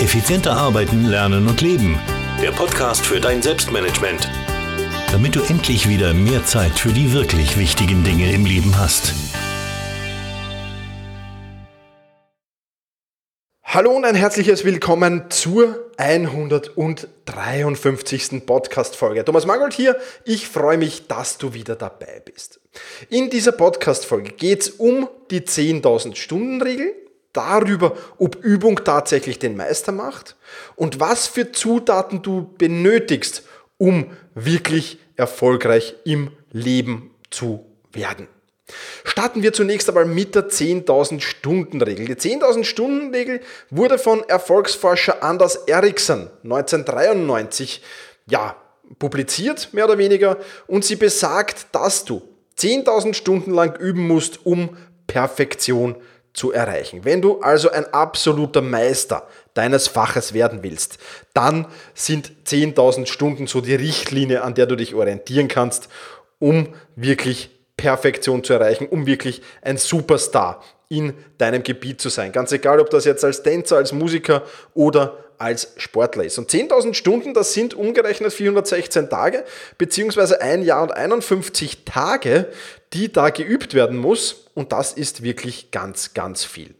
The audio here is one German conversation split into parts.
Effizienter arbeiten, lernen und leben. Der Podcast für dein Selbstmanagement. Damit du endlich wieder mehr Zeit für die wirklich wichtigen Dinge im Leben hast. Hallo und ein herzliches Willkommen zur 153. Podcast-Folge. Thomas Mangold hier. Ich freue mich, dass du wieder dabei bist. In dieser Podcast-Folge geht es um die 10.000 Stunden-Regel, darüber, ob Übung tatsächlich den Meister macht und was für Zutaten du benötigst, um wirklich erfolgreich im Leben zu werden. Starten wir zunächst einmal mit der 10.000 Stunden Regel. Die 10.000 Stunden Regel wurde von Erfolgsforscher Anders Ericsson 1993 ja, publiziert, mehr oder weniger, und sie besagt, dass du 10.000 Stunden lang üben musst, um Perfektion zu erreichen. Wenn du also ein absoluter Meister deines Faches werden willst, dann sind 10.000 Stunden so die Richtlinie, an der du dich orientieren kannst, um wirklich Perfektion zu erreichen, um wirklich ein Superstar in deinem Gebiet zu sein. Ganz egal, ob das jetzt als Tänzer, als Musiker oder als Sportler ist. Und 10.000 Stunden, das sind umgerechnet 416 Tage, beziehungsweise ein Jahr und 51 Tage, die da geübt werden muss. Und das ist wirklich ganz, ganz viel.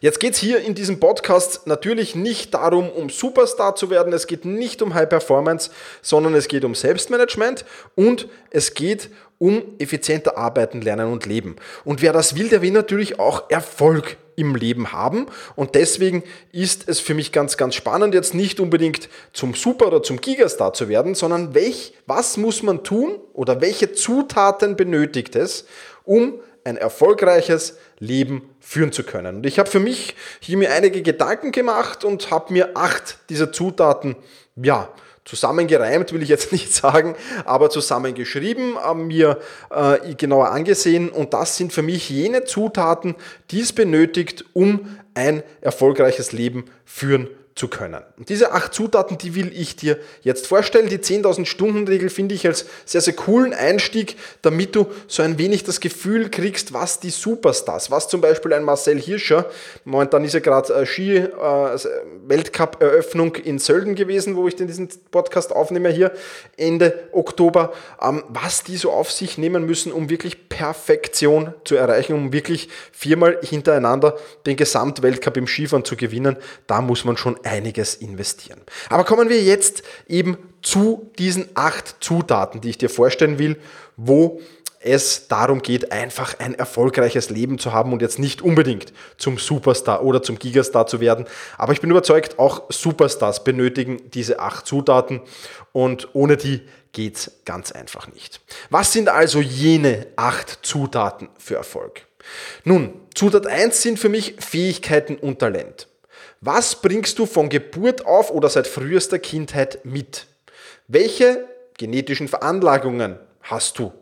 Jetzt geht es hier in diesem Podcast natürlich nicht darum, um Superstar zu werden. Es geht nicht um High Performance, sondern es geht um Selbstmanagement und es geht um effizienter arbeiten, lernen und leben. Und wer das will, der will natürlich auch Erfolg im Leben haben. Und deswegen ist es für mich ganz, ganz spannend, jetzt nicht unbedingt zum Super- oder zum Gigastar zu werden, sondern welch, was muss man tun oder welche Zutaten benötigt es, um ein erfolgreiches Leben führen zu können. Und ich habe für mich hier mir einige Gedanken gemacht und habe mir acht dieser Zutaten, ja, zusammengereimt, will ich jetzt nicht sagen, aber zusammengeschrieben, äh, mir äh, genauer angesehen. Und das sind für mich jene Zutaten, die es benötigt, um ein erfolgreiches Leben führen zu können. Und diese acht Zutaten, die will ich dir jetzt vorstellen. Die 10.000 Stunden Regel finde ich als sehr, sehr coolen Einstieg, damit du so ein wenig das Gefühl kriegst, was die Superstars, was zum Beispiel ein Marcel Hirscher, momentan ist ja gerade äh, Ski-Weltcup-Eröffnung äh, in Sölden gewesen, wo ich diesen Podcast aufnehme hier Ende Oktober, ähm, was die so auf sich nehmen müssen, um wirklich Perfektion zu erreichen, um wirklich viermal hintereinander den Gesamtweltcup im Skifahren zu gewinnen. Da muss man schon einiges investieren. Aber kommen wir jetzt eben zu diesen acht Zutaten, die ich dir vorstellen will, wo es darum geht, einfach ein erfolgreiches Leben zu haben und jetzt nicht unbedingt zum Superstar oder zum Gigastar zu werden. Aber ich bin überzeugt, auch Superstars benötigen diese acht Zutaten und ohne die geht es ganz einfach nicht. Was sind also jene acht Zutaten für Erfolg? Nun, Zutat 1 sind für mich Fähigkeiten und Talent. Was bringst du von Geburt auf oder seit frühester Kindheit mit? Welche genetischen Veranlagungen hast du?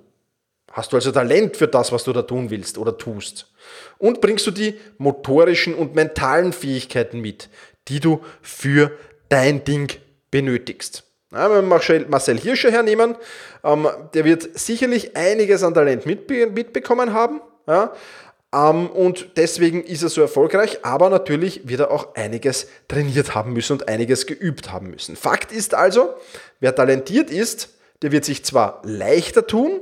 Hast du also Talent für das, was du da tun willst oder tust? Und bringst du die motorischen und mentalen Fähigkeiten mit, die du für dein Ding benötigst? Wenn wir Marcel Hirscher hernehmen, ähm, der wird sicherlich einiges an Talent mitbekommen haben. Und deswegen ist er so erfolgreich, aber natürlich wird er auch einiges trainiert haben müssen und einiges geübt haben müssen. Fakt ist also, wer talentiert ist, der wird sich zwar leichter tun,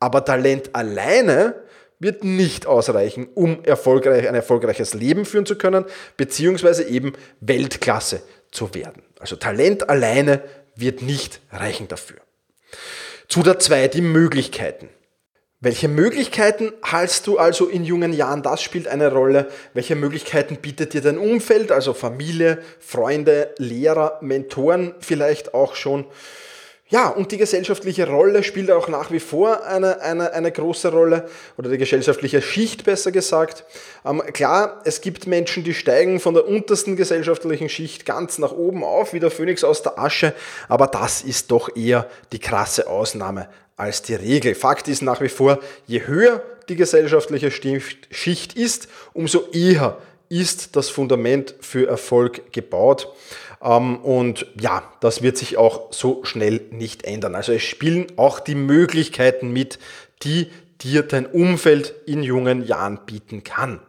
aber Talent alleine wird nicht ausreichen, um erfolgreich, ein erfolgreiches Leben führen zu können, beziehungsweise eben Weltklasse zu werden. Also Talent alleine wird nicht reichen dafür. Zu der zwei die Möglichkeiten. Welche Möglichkeiten hast du also in jungen Jahren? Das spielt eine Rolle. Welche Möglichkeiten bietet dir dein Umfeld, also Familie, Freunde, Lehrer, Mentoren vielleicht auch schon? Ja, und die gesellschaftliche Rolle spielt auch nach wie vor eine, eine, eine große Rolle, oder die gesellschaftliche Schicht besser gesagt. Ähm, klar, es gibt Menschen, die steigen von der untersten gesellschaftlichen Schicht ganz nach oben auf, wie der Phönix aus der Asche, aber das ist doch eher die krasse Ausnahme als die Regel. Fakt ist nach wie vor, je höher die gesellschaftliche Schicht ist, umso eher ist das Fundament für Erfolg gebaut. Ähm, und ja, das wird sich auch so schnell nicht ändern. Also es spielen auch die Möglichkeiten mit, die dir dein Umfeld in jungen Jahren bieten kann.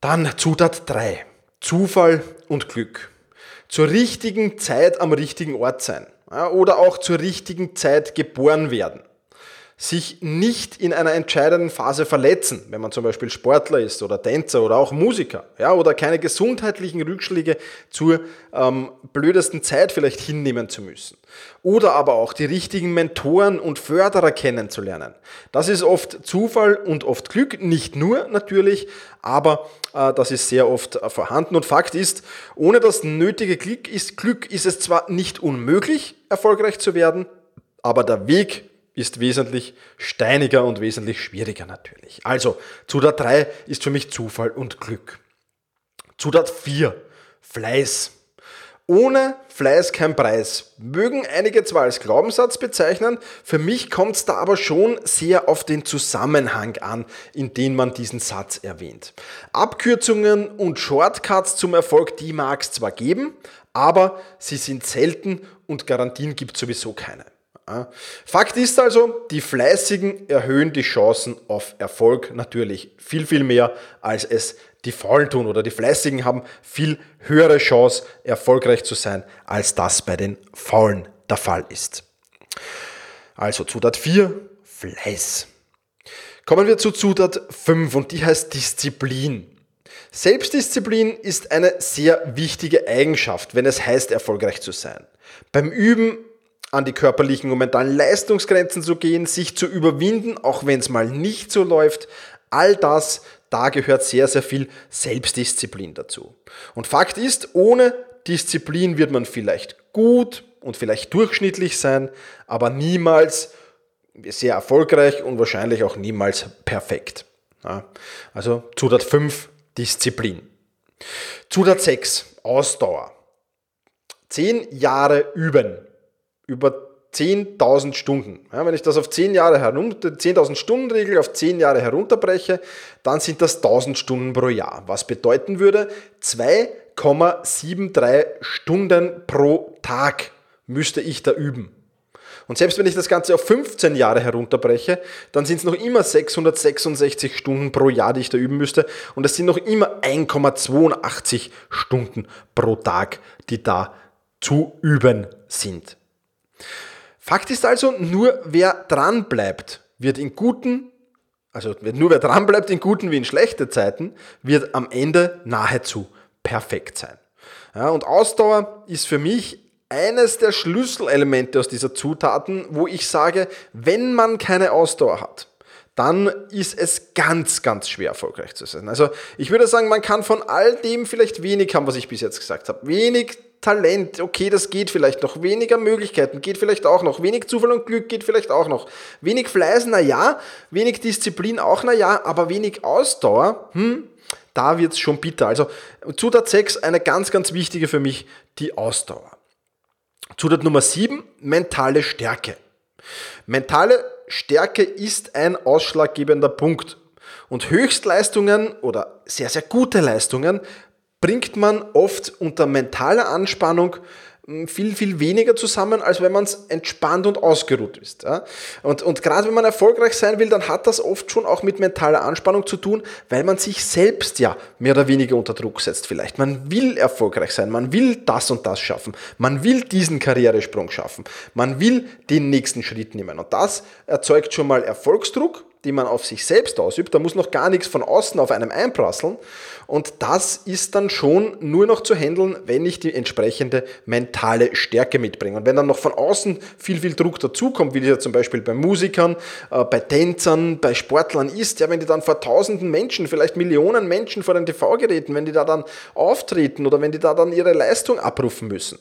Dann Zutat 3. Zufall und Glück. Zur richtigen Zeit am richtigen Ort sein. Oder auch zur richtigen Zeit geboren werden sich nicht in einer entscheidenden Phase verletzen, wenn man zum Beispiel Sportler ist oder Tänzer oder auch Musiker, ja, oder keine gesundheitlichen Rückschläge zur ähm, blödesten Zeit vielleicht hinnehmen zu müssen. Oder aber auch die richtigen Mentoren und Förderer kennenzulernen. Das ist oft Zufall und oft Glück, nicht nur natürlich, aber äh, das ist sehr oft äh, vorhanden. Und Fakt ist, ohne das nötige Glück ist, Glück ist es zwar nicht unmöglich, erfolgreich zu werden, aber der Weg ist wesentlich steiniger und wesentlich schwieriger natürlich. Also, Zutat 3 ist für mich Zufall und Glück. Zutat 4, Fleiß. Ohne Fleiß kein Preis. Mögen einige zwar als Glaubenssatz bezeichnen, für mich kommt es da aber schon sehr auf den Zusammenhang an, in den man diesen Satz erwähnt. Abkürzungen und Shortcuts zum Erfolg, die mag es zwar geben, aber sie sind selten und Garantien gibt sowieso keine. Fakt ist also, die Fleißigen erhöhen die Chancen auf Erfolg natürlich viel, viel mehr, als es die Faulen tun. Oder die Fleißigen haben viel höhere Chance, erfolgreich zu sein, als das bei den Faulen der Fall ist. Also Zutat 4, Fleiß. Kommen wir zu Zutat 5 und die heißt Disziplin. Selbstdisziplin ist eine sehr wichtige Eigenschaft, wenn es heißt, erfolgreich zu sein. Beim Üben an die körperlichen und mentalen Leistungsgrenzen zu gehen, sich zu überwinden, auch wenn es mal nicht so läuft. All das, da gehört sehr, sehr viel Selbstdisziplin dazu. Und Fakt ist, ohne Disziplin wird man vielleicht gut und vielleicht durchschnittlich sein, aber niemals sehr erfolgreich und wahrscheinlich auch niemals perfekt. Also Zutat 5, Disziplin. Zutat 6, Ausdauer. Zehn Jahre üben über 10.000 Stunden. Ja, wenn ich das auf 10 Jahre herunter, 10.000 Stunden Regel auf 10 Jahre herunterbreche, dann sind das 1000 Stunden pro Jahr. Was bedeuten würde, 2,73 Stunden pro Tag müsste ich da üben. Und selbst wenn ich das Ganze auf 15 Jahre herunterbreche, dann sind es noch immer 666 Stunden pro Jahr, die ich da üben müsste. Und es sind noch immer 1,82 Stunden pro Tag, die da zu üben sind. Fakt ist also, nur wer dran bleibt, wird in guten, also nur wer dran bleibt in guten wie in schlechten Zeiten, wird am Ende nahezu perfekt sein. Ja, und Ausdauer ist für mich eines der Schlüsselelemente aus dieser Zutaten, wo ich sage, wenn man keine Ausdauer hat, dann ist es ganz, ganz schwer erfolgreich zu sein. Also ich würde sagen, man kann von all dem vielleicht wenig haben, was ich bis jetzt gesagt habe. Wenig Talent, okay, das geht vielleicht noch. Weniger Möglichkeiten geht vielleicht auch noch. Wenig Zufall und Glück geht vielleicht auch noch. Wenig Fleiß, na ja. Wenig Disziplin auch, na ja. Aber wenig Ausdauer, hm, da wird's schon bitter. Also Zutat 6, eine ganz, ganz wichtige für mich, die Ausdauer. Zutat Nummer 7, mentale Stärke. Mentale Stärke ist ein ausschlaggebender Punkt. Und Höchstleistungen oder sehr, sehr gute Leistungen bringt man oft unter mentaler Anspannung hm, viel, viel weniger zusammen, als wenn man es entspannt und ausgeruht ist. Und, und gerade wenn man erfolgreich sein will, dann hat das oft schon auch mit mentaler Anspannung zu tun, weil man sich selbst ja mehr oder weniger unter Druck setzt vielleicht. Man will erfolgreich sein, man will das und das schaffen, man will diesen Karrieresprung schaffen, man will den nächsten Schritt nehmen. Und das erzeugt schon mal Erfolgsdruck die man auf sich selbst ausübt. Da muss noch gar nichts von außen auf einem einprasseln. Und das ist dann schon nur noch zu handeln, wenn ich die entsprechende mentale Stärke mitbringe. Und wenn dann noch von außen viel, viel Druck dazukommt, wie das ja zum Beispiel bei Musikern, äh, bei Tänzern, bei Sportlern ist, ja, wenn die dann vor tausenden Menschen, vielleicht Millionen Menschen vor den TV-Geräten, wenn die da dann auftreten oder wenn die da dann ihre Leistung abrufen müssen,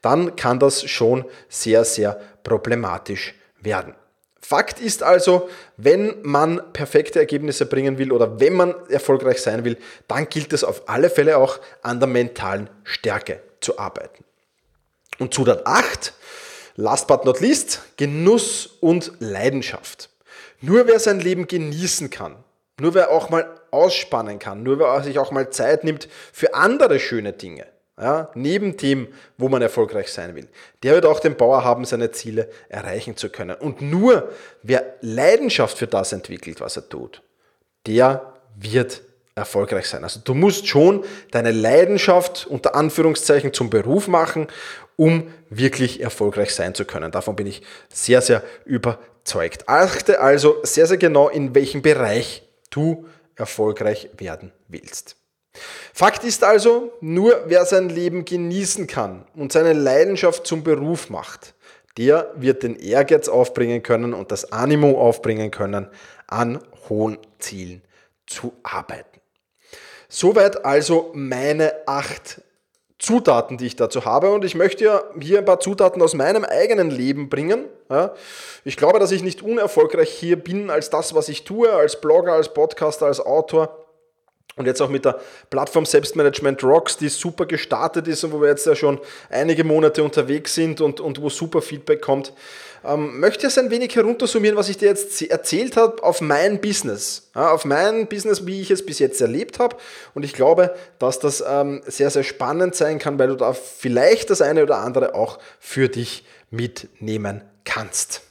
dann kann das schon sehr, sehr problematisch werden. Fakt ist also, wenn man perfekte Ergebnisse bringen will oder wenn man erfolgreich sein will, dann gilt es auf alle Fälle auch an der mentalen Stärke zu arbeiten. Und Zutat 8, last but not least, Genuss und Leidenschaft. Nur wer sein Leben genießen kann, nur wer auch mal ausspannen kann, nur wer sich auch mal Zeit nimmt für andere schöne Dinge, ja, neben dem, wo man erfolgreich sein will, der wird auch den Bauer haben, seine Ziele erreichen zu können. Und nur wer Leidenschaft für das entwickelt, was er tut, der wird erfolgreich sein. Also du musst schon deine Leidenschaft unter Anführungszeichen zum Beruf machen, um wirklich erfolgreich sein zu können. Davon bin ich sehr, sehr überzeugt. Achte also sehr, sehr genau, in welchem Bereich du erfolgreich werden willst. Fakt ist also, nur wer sein Leben genießen kann und seine Leidenschaft zum Beruf macht, der wird den Ehrgeiz aufbringen können und das Animo aufbringen können, an hohen Zielen zu arbeiten. Soweit also meine acht Zutaten, die ich dazu habe. Und ich möchte ja hier ein paar Zutaten aus meinem eigenen Leben bringen. Ich glaube, dass ich nicht unerfolgreich hier bin als das, was ich tue, als Blogger, als Podcaster, als Autor. Und jetzt auch mit der Plattform Selbstmanagement Rocks, die super gestartet ist und wo wir jetzt ja schon einige Monate unterwegs sind und, und wo super Feedback kommt, ähm, möchte jetzt ein wenig heruntersummieren, was ich dir jetzt erzählt habe, auf mein Business. Ja, auf mein Business, wie ich es bis jetzt erlebt habe. Und ich glaube, dass das ähm, sehr, sehr spannend sein kann, weil du da vielleicht das eine oder andere auch für dich mitnehmen kannst.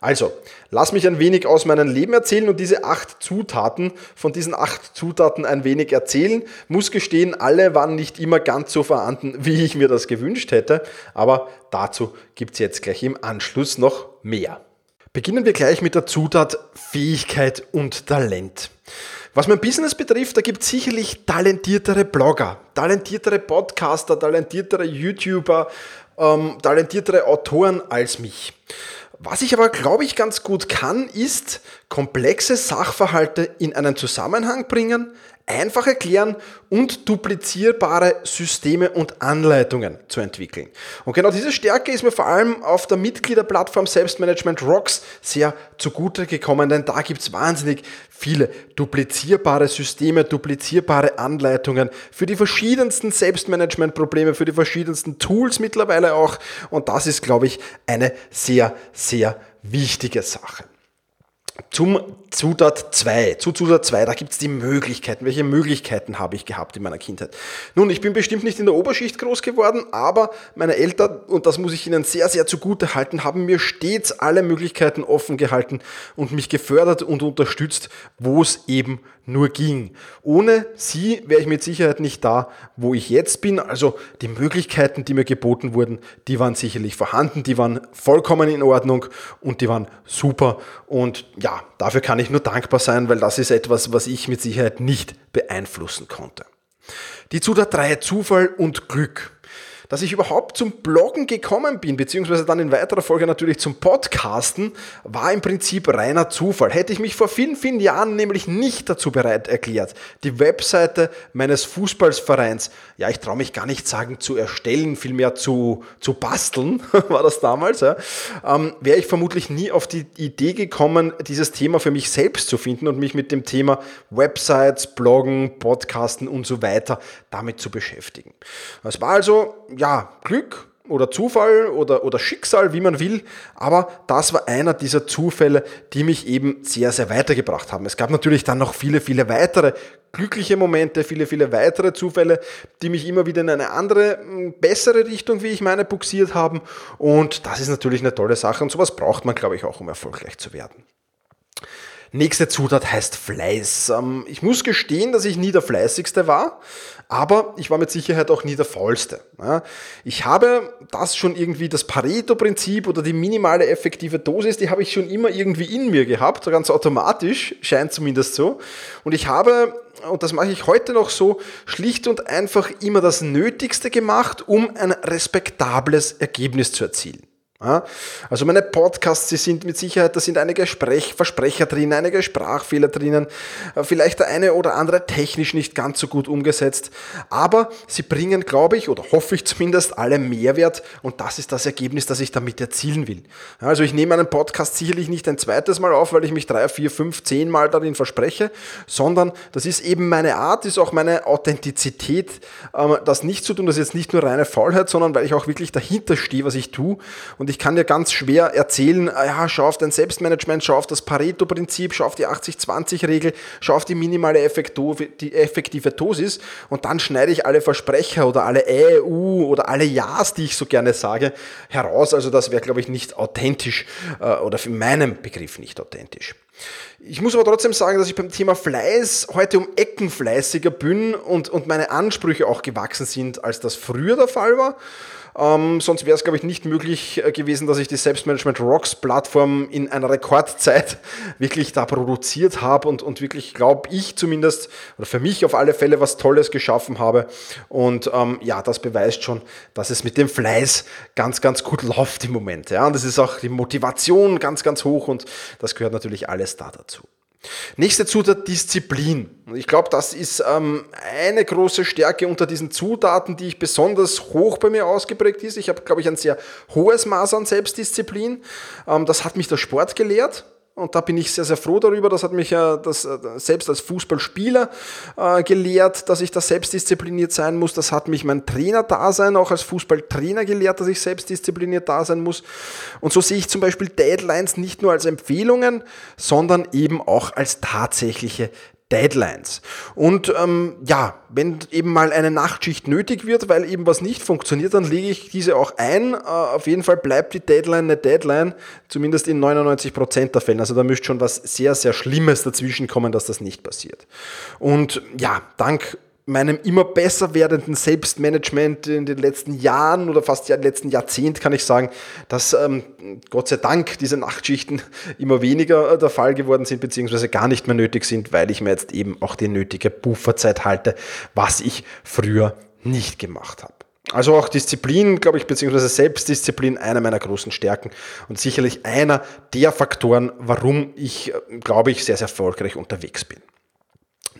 Also, lass mich ein wenig aus meinem Leben erzählen und diese acht Zutaten, von diesen acht Zutaten ein wenig erzählen. Muss gestehen, alle waren nicht immer ganz so vorhanden, wie ich mir das gewünscht hätte, aber dazu gibt es jetzt gleich im Anschluss noch mehr. Beginnen wir gleich mit der Zutat Fähigkeit und Talent. Was mein Business betrifft, da gibt es sicherlich talentiertere Blogger, talentiertere Podcaster, talentiertere YouTuber, ähm, talentiertere Autoren als mich. Was ich aber, glaube ich, ganz gut kann, ist komplexe Sachverhalte in einen Zusammenhang bringen, einfach erklären und duplizierbare Systeme und Anleitungen zu entwickeln. Und genau diese Stärke ist mir vor allem auf der Mitgliederplattform Selbstmanagement Rocks sehr zugute gekommen, denn da gibt es wahnsinnig viele duplizierbare Systeme, duplizierbare Anleitungen für die verschiedensten Selbstmanagement-Probleme, für die verschiedensten Tools mittlerweile auch. Und das ist, glaube ich, eine sehr, sehr wichtige Sache. Zum Zutat 2. Zu Zutat 2, da gibt es die Möglichkeiten. Welche Möglichkeiten habe ich gehabt in meiner Kindheit? Nun, ich bin bestimmt nicht in der Oberschicht groß geworden, aber meine Eltern, und das muss ich ihnen sehr, sehr zugute halten, haben mir stets alle Möglichkeiten offen gehalten und mich gefördert und unterstützt, wo es eben nur ging. Ohne sie wäre ich mit Sicherheit nicht da, wo ich jetzt bin. Also die Möglichkeiten, die mir geboten wurden, die waren sicherlich vorhanden, die waren vollkommen in Ordnung und die waren super. Und ja, dafür kann ich nur dankbar sein, weil das ist etwas, was ich mit Sicherheit nicht beeinflussen konnte. Die Zutat 3, Zufall und Glück dass ich überhaupt zum Bloggen gekommen bin, beziehungsweise dann in weiterer Folge natürlich zum Podcasten, war im Prinzip reiner Zufall. Hätte ich mich vor vielen, vielen Jahren nämlich nicht dazu bereit erklärt, die Webseite meines Fußballvereins, ja, ich traue mich gar nicht sagen zu erstellen, vielmehr zu, zu basteln, war das damals, ja, ähm, wäre ich vermutlich nie auf die Idee gekommen, dieses Thema für mich selbst zu finden und mich mit dem Thema Websites, Bloggen, Podcasten und so weiter damit zu beschäftigen. Es war also ja, Glück oder Zufall oder, oder Schicksal, wie man will, aber das war einer dieser Zufälle, die mich eben sehr, sehr weitergebracht haben. Es gab natürlich dann noch viele, viele weitere glückliche Momente, viele, viele weitere Zufälle, die mich immer wieder in eine andere, bessere Richtung, wie ich meine, buxiert haben. Und das ist natürlich eine tolle Sache und sowas braucht man, glaube ich, auch, um erfolgreich zu werden. Nächste Zutat heißt Fleiß. Ähm, ich muss gestehen, dass ich nie der Fleißigste war, aber ich war mit Sicherheit auch nie der Faulste. Ich habe das schon irgendwie, das Pareto-Prinzip oder die minimale effektive Dosis, die habe ich schon immer irgendwie in mir gehabt, ganz automatisch, scheint zumindest so. Und ich habe und das mache ich heute noch so, schlicht und einfach immer das Nötigste gemacht, um ein respektables Ergebnis zu erzielen. Also meine Podcasts, die sind mit Sicherheit, da sind einige Sprech Versprecher drin, einige Sprachfehler drinnen, äh, vielleicht der eine oder andere technisch nicht ganz so gut umgesetzt, aber sie bringen, glaube ich, oder hoffe ich zumindest, alle Mehrwert und das ist das Ergebnis, das ich damit erzielen will. Also ich nehme einen Podcast sicherlich nicht ein zweites Mal auf, weil ich mich drei, vier, fünf, zehn Mal darin verspreche, sondern das ist eben meine Art, ist auch meine Authentizität, ähm, das nicht zu tun, das ist jetzt nicht nur reine Faulheit, sondern weil ich auch wirklich dahinter stehe, was ich tue und ich kann dir ganz schwer erzählen, ah ja, schau auf dein Selbstmanagement, schau auf das Pareto-Prinzip, schau auf die 80-20-Regel, schau auf die minimale die effektive Dosis und dann schneide ich alle Versprecher oder alle Ä, U oder alle Ja's, die ich so gerne sage, heraus. Also das wäre, glaube ich, nicht authentisch äh, oder für meinen Begriff nicht authentisch. Ich muss aber trotzdem sagen, dass ich beim Thema Fleiß heute um Ecken fleißiger bin und, und meine Ansprüche auch gewachsen sind, als das früher der Fall war. Ähm, sonst wäre es, glaube ich, nicht möglich äh, gewesen, dass ich die Selbstmanagement Rocks Plattform in einer Rekordzeit wirklich da produziert habe und, und wirklich, glaube ich zumindest, oder für mich auf alle Fälle was Tolles geschaffen habe. Und ähm, ja, das beweist schon, dass es mit dem Fleiß ganz, ganz gut läuft im Moment. Ja, und das ist auch die Motivation ganz, ganz hoch und das gehört natürlich alles da dazu. Nächste Zutat Disziplin. Ich glaube, das ist ähm, eine große Stärke unter diesen Zutaten, die ich besonders hoch bei mir ausgeprägt ist. Ich habe, glaube ich, ein sehr hohes Maß an Selbstdisziplin. Ähm, das hat mich der Sport gelehrt. Und da bin ich sehr, sehr froh darüber. Das hat mich ja das, äh, selbst als Fußballspieler äh, gelehrt, dass ich da selbstdiszipliniert sein muss. Das hat mich mein Trainer-Dasein auch als Fußballtrainer gelehrt, dass ich selbstdiszipliniert da sein muss. Und so sehe ich zum Beispiel Deadlines nicht nur als Empfehlungen, sondern eben auch als tatsächliche Deadlines. Und ähm, ja, wenn eben mal eine Nachtschicht nötig wird, weil eben was nicht funktioniert, dann lege ich diese auch ein. Äh, auf jeden Fall bleibt die Deadline eine Deadline, zumindest in 99% der Fällen. Also da müsste schon was sehr, sehr Schlimmes dazwischen kommen, dass das nicht passiert. Und ja, dank meinem immer besser werdenden Selbstmanagement in den letzten Jahren oder fast ja, letzten Jahrzehnt kann ich sagen, dass ähm, Gott sei Dank diese Nachtschichten immer weniger äh, der Fall geworden sind, beziehungsweise gar nicht mehr nötig sind, weil ich mir jetzt eben auch die nötige Bufferzeit halte, was ich früher nicht gemacht habe. Also auch Disziplin, glaube ich, beziehungsweise Selbstdisziplin, einer meiner großen Stärken und sicherlich einer der Faktoren, warum ich, äh, glaube ich, sehr, sehr erfolgreich unterwegs bin.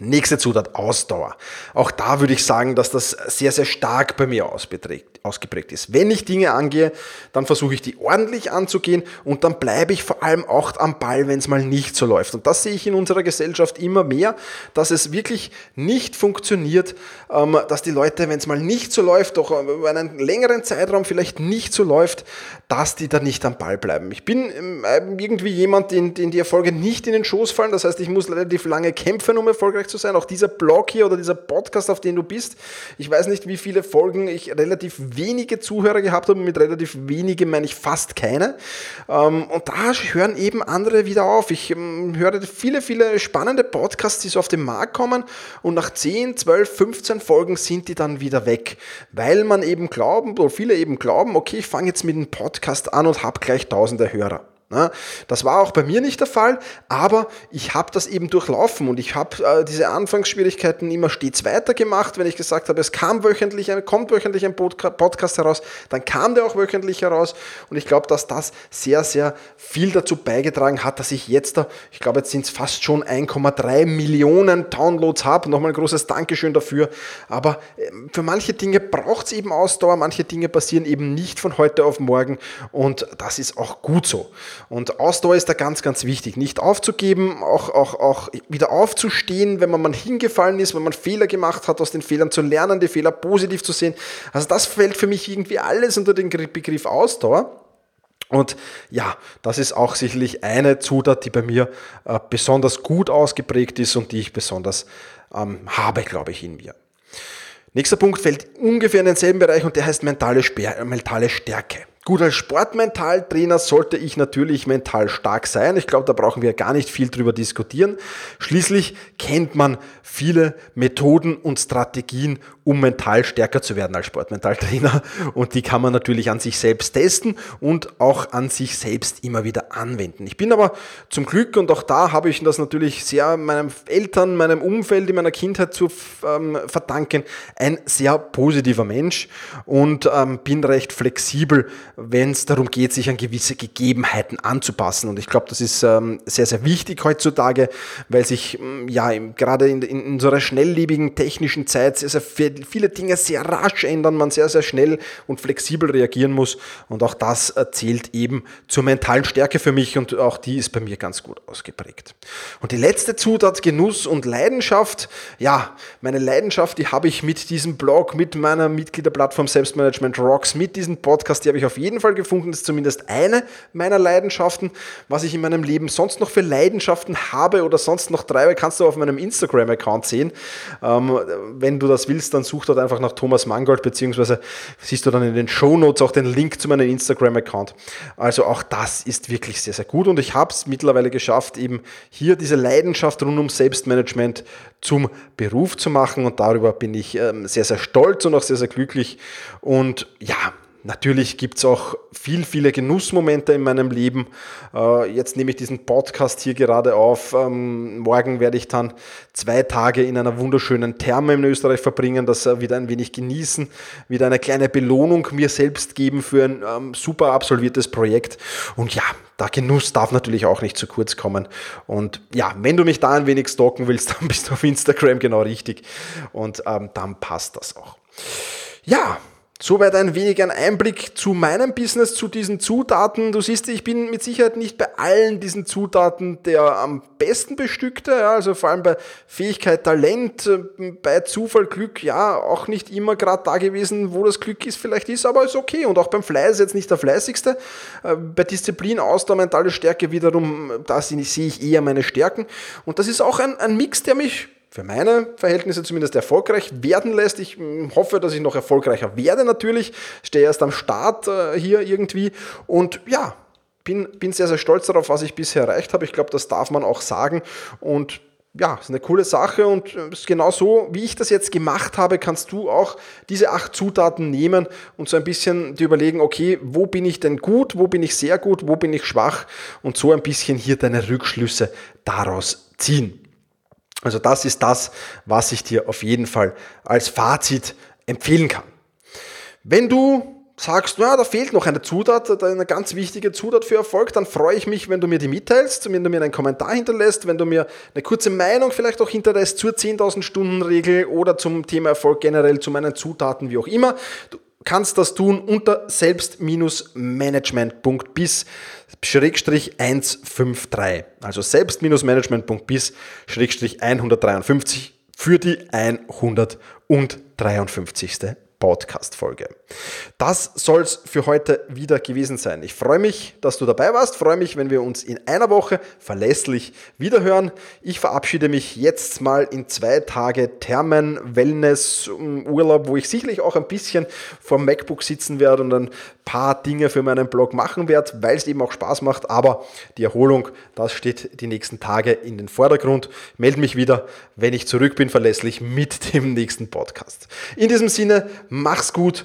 Nächste Zutat, Ausdauer. Auch da würde ich sagen, dass das sehr, sehr stark bei mir ausgeprägt ist. Wenn ich Dinge angehe, dann versuche ich die ordentlich anzugehen und dann bleibe ich vor allem auch am Ball, wenn es mal nicht so läuft. Und das sehe ich in unserer Gesellschaft immer mehr, dass es wirklich nicht funktioniert, ähm, dass die Leute, wenn es mal nicht so läuft, doch über einen längeren Zeitraum vielleicht nicht so läuft, dass die da nicht am Ball bleiben. Ich bin ähm, irgendwie jemand, den, den die Erfolge nicht in den Schoß fallen. Das heißt, ich muss relativ lange kämpfen, um erfolgreich zu sein. Auch dieser Blog hier oder dieser Podcast, auf den du bist, ich weiß nicht, wie viele Folgen ich relativ wenige Zuhörer gehabt habe. Mit relativ wenige meine ich fast keine. Ähm, und da hören eben andere wieder auf. Ich ähm, höre viele, viele spannende Podcasts, die so auf den Markt kommen und nach 10, 12, 15 Folgen sind die dann wieder weg, weil man eben glauben, oder viele eben glauben, okay, ich fange jetzt mit einem Podcast an und habe gleich tausende Hörer. Ne? Das war auch bei mir nicht der Fall, aber ich habe das eben durchlaufen und ich habe äh, diese Anfangsschwierigkeiten immer stets weitergemacht. Wenn ich gesagt habe, es kam wöchentlich, kommt wöchentlich ein Podcast heraus, dann kam der auch wöchentlich heraus und ich glaube, dass das sehr, sehr viel dazu beigetragen hat, dass ich jetzt da, ich glaube, jetzt sind es fast schon 1,3 Millionen Downloads habe. Nochmal ein großes Dankeschön dafür. Aber ähm, für manche Dinge braucht es eben Ausdauer, manche Dinge passieren eben nicht von heute auf morgen und das ist auch gut so. Und Ausdauer ist da ganz, ganz wichtig. Nicht aufzugeben, auch, auch, auch wieder aufzustehen, wenn man mal hingefallen ist, wenn man Fehler gemacht hat, aus den Fehlern zu lernen, die Fehler positiv zu sehen. Also das fällt für mich irgendwie alles unter den Begriff Ausdauer. Und ja, das ist auch sicherlich eine Zutat, die bei mir äh, besonders gut ausgeprägt ist und die ich besonders ähm, habe, glaube ich, in mir. Nächster Punkt fällt ungefähr in denselben Bereich und der heißt mentale, mentale Stärke. Gut, als Sportmentaltrainer sollte ich natürlich mental stark sein. Ich glaube, da brauchen wir gar nicht viel drüber diskutieren. Schließlich kennt man viele Methoden und Strategien, um mental stärker zu werden als Sportmentaltrainer. Und die kann man natürlich an sich selbst testen und auch an sich selbst immer wieder anwenden. Ich bin aber zum Glück, und auch da habe ich das natürlich sehr meinen Eltern, meinem Umfeld in meiner Kindheit zu ähm, verdanken, ein sehr positiver Mensch und ähm, bin recht flexibel wenn es darum geht, sich an gewisse Gegebenheiten anzupassen. Und ich glaube, das ist ähm, sehr, sehr wichtig heutzutage, weil sich ähm, ja gerade in, in, unserer schnelllebigen technischen Zeit sehr, sehr viele Dinge sehr rasch ändern, man sehr, sehr schnell und flexibel reagieren muss. Und auch das zählt eben zur mentalen Stärke für mich und auch die ist bei mir ganz gut ausgeprägt. Und die letzte Zutat, Genuss und Leidenschaft. Ja, meine Leidenschaft, die habe ich mit diesem Blog, mit meiner Mitgliederplattform Selbstmanagement Rocks, mit diesem Podcast, die habe ich auf jeden jeden Fall gefunden, das ist zumindest eine meiner Leidenschaften. Was ich in meinem Leben sonst noch für Leidenschaften habe oder sonst noch treibe, kannst du auf meinem Instagram-Account sehen. Ähm, wenn du das willst, dann such dort einfach nach Thomas Mangold, beziehungsweise siehst du dann in den Show Notes auch den Link zu meinem Instagram-Account. Also auch das ist wirklich sehr, sehr gut und ich habe es mittlerweile geschafft, eben hier diese Leidenschaft rund um Selbstmanagement zum Beruf zu machen und darüber bin ich ähm, sehr, sehr stolz und auch sehr, sehr glücklich. Und ja, Natürlich gibt es auch viel, viele Genussmomente in meinem Leben. Äh, jetzt nehme ich diesen Podcast hier gerade auf. Ähm, morgen werde ich dann zwei Tage in einer wunderschönen Therme in Österreich verbringen, das wieder ein wenig genießen, wieder eine kleine Belohnung mir selbst geben für ein ähm, super absolviertes Projekt. Und ja, der Genuss darf natürlich auch nicht zu kurz kommen. Und ja, wenn du mich da ein wenig stalken willst, dann bist du auf Instagram genau richtig. Und ähm, dann passt das auch. Ja, Soweit ein wenig ein Einblick zu meinem Business, zu diesen Zutaten. Du siehst, ich bin mit Sicherheit nicht bei allen diesen Zutaten der am besten bestückte, ja, also vor allem bei Fähigkeit, Talent, äh, bei Zufall, Glück, ja, auch nicht immer gerade da gewesen, wo das Glück ist, vielleicht ist, aber ist okay. Und auch beim Fleiß jetzt nicht der fleißigste. Äh, bei Disziplin, Ausdauer, mentale Stärke wiederum, da sehe ich eher meine Stärken. Und das ist auch ein, ein Mix, der mich für meine Verhältnisse zumindest erfolgreich werden lässt. Ich hm, hoffe, dass ich noch erfolgreicher werde natürlich. Stehe erst am Start äh, hier irgendwie. Und ja, bin, bin sehr, sehr stolz darauf, was ich bisher erreicht habe. Ich glaube, das darf man auch sagen. Und ja, ist eine coole Sache und äh, genau so, wie ich das jetzt gemacht habe, kannst du auch diese acht Zutaten nehmen und so ein bisschen dir überlegen, okay, wo bin ich denn gut, wo bin ich sehr gut, wo bin ich schwach und so ein bisschen hier deine Rückschlüsse daraus ziehen. Also das ist das, was ich dir auf jeden Fall als Fazit empfehlen kann. Wenn du sagst, na, da fehlt noch eine Zutat, eine ganz wichtige Zutat für Erfolg, dann freue ich mich, wenn du mir die mitteilst, wenn du mir einen Kommentar hinterlässt, wenn du mir eine kurze Meinung vielleicht auch hinterlässt zur 10.000 Stunden Regel oder zum Thema Erfolg generell, zu meinen Zutaten, wie auch immer. Du kannst das tun unter selbst-management.bis 153. Also selbst-management.bis 153 für die 153. Podcast-Folge. Das soll es für heute wieder gewesen sein. Ich freue mich, dass du dabei warst, freue mich, wenn wir uns in einer Woche verlässlich wiederhören. Ich verabschiede mich jetzt mal in zwei Tage Thermen, Wellness, Urlaub, wo ich sicherlich auch ein bisschen vor dem MacBook sitzen werde und ein paar Dinge für meinen Blog machen werde, weil es eben auch Spaß macht. Aber die Erholung, das steht die nächsten Tage in den Vordergrund. Melde mich wieder, wenn ich zurück bin, verlässlich mit dem nächsten Podcast. In diesem Sinne, mach's gut